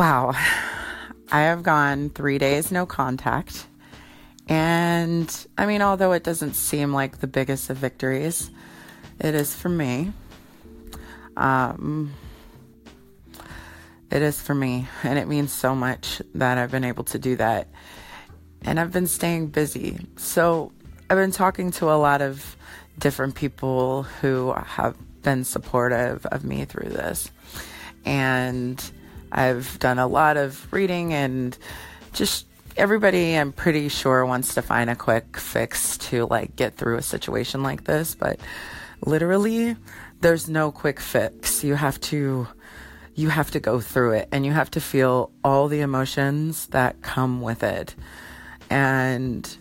Wow. I have gone three days no contact. And I mean, although it doesn't seem like the biggest of victories, it is for me. Um, it is for me. And it means so much that I've been able to do that. And I've been staying busy. So I've been talking to a lot of different people who have been supportive of me through this. And I've done a lot of reading and just everybody I'm pretty sure wants to find a quick fix to like get through a situation like this, but literally there's no quick fix. You have to you have to go through it and you have to feel all the emotions that come with it. And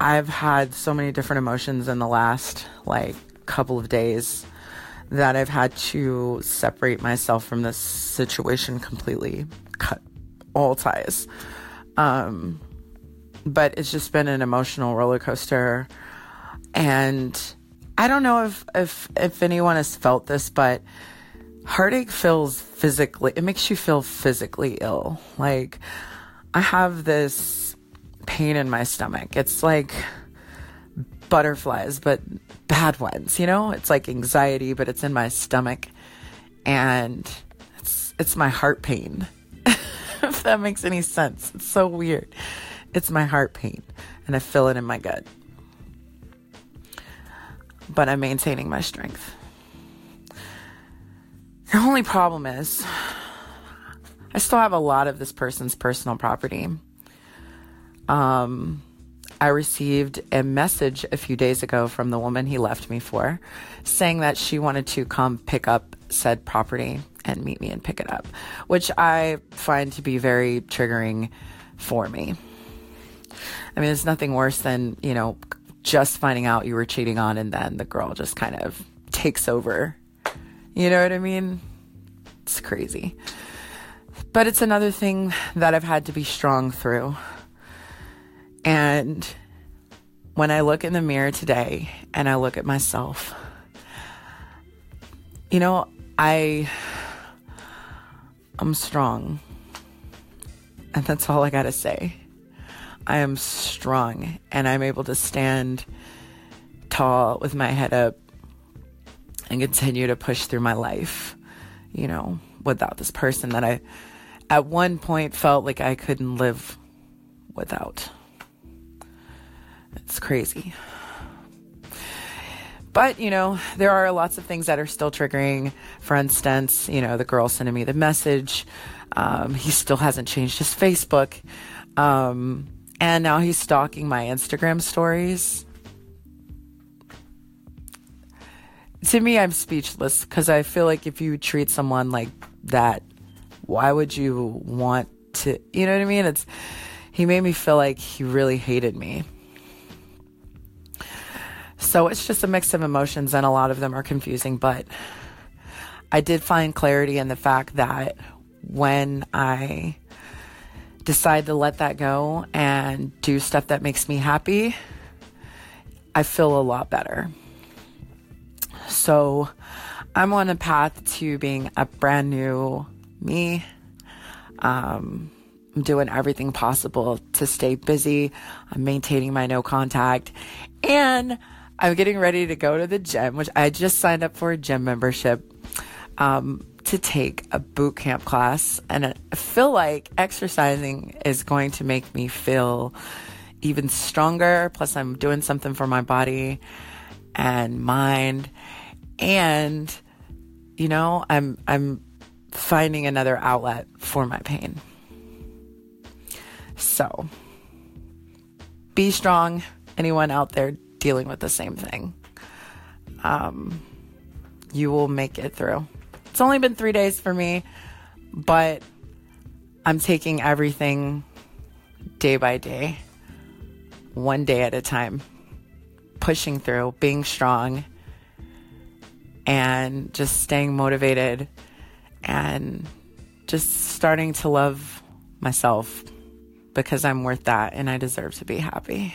I've had so many different emotions in the last like couple of days that I've had to separate myself from this situation completely, cut all ties. Um, but it's just been an emotional roller coaster. And I don't know if, if, if anyone has felt this, but heartache feels physically, it makes you feel physically ill. Like, I have this pain in my stomach. It's like butterflies, but bad ones, you know? It's like anxiety, but it's in my stomach. And it's, it's my heart pain. if that makes any sense. It's so weird. It's my heart pain, and I feel it in my gut. But I'm maintaining my strength. The only problem is, I still have a lot of this person's personal property. Um, I received a message a few days ago from the woman he left me for saying that she wanted to come pick up said property and meet me and pick it up, which I find to be very triggering for me. I mean, there's nothing worse than, you know, just finding out you were cheating on and then the girl just kind of takes over. You know what I mean? It's crazy. But it's another thing that I've had to be strong through. And when I look in the mirror today and I look at myself, you know, I I'm strong. And that's all I got to say. I am strong and I'm able to stand tall with my head up and continue to push through my life, you know, without this person that I at one point felt like I couldn't live without. It's crazy. But, you know, there are lots of things that are still triggering. For instance, you know, the girl sending me the message. Um, he still hasn't changed his Facebook. Um, and now he's stalking my Instagram stories. To me, I'm speechless because I feel like if you treat someone like that, why would you want to, you know what I mean? It's, he made me feel like he really hated me. So it's just a mix of emotions, and a lot of them are confusing. But I did find clarity in the fact that when I decide to let that go and do stuff that makes me happy, I feel a lot better. So I'm on a path to being a brand new me. Um, I'm doing everything possible to stay busy. I'm maintaining my no contact. And I'm getting ready to go to the gym, which I just signed up for a gym membership um, to take a boot camp class. And I feel like exercising is going to make me feel even stronger. Plus, I'm doing something for my body and mind. And, you know, I'm, I'm finding another outlet for my pain. So, be strong. Anyone out there dealing with the same thing. Um, you will make it through. It's only been three days for me, but I'm taking everything day by day, one day at a time, pushing through, being strong, and just staying motivated and just starting to love myself because I'm worth that and I deserve to be happy.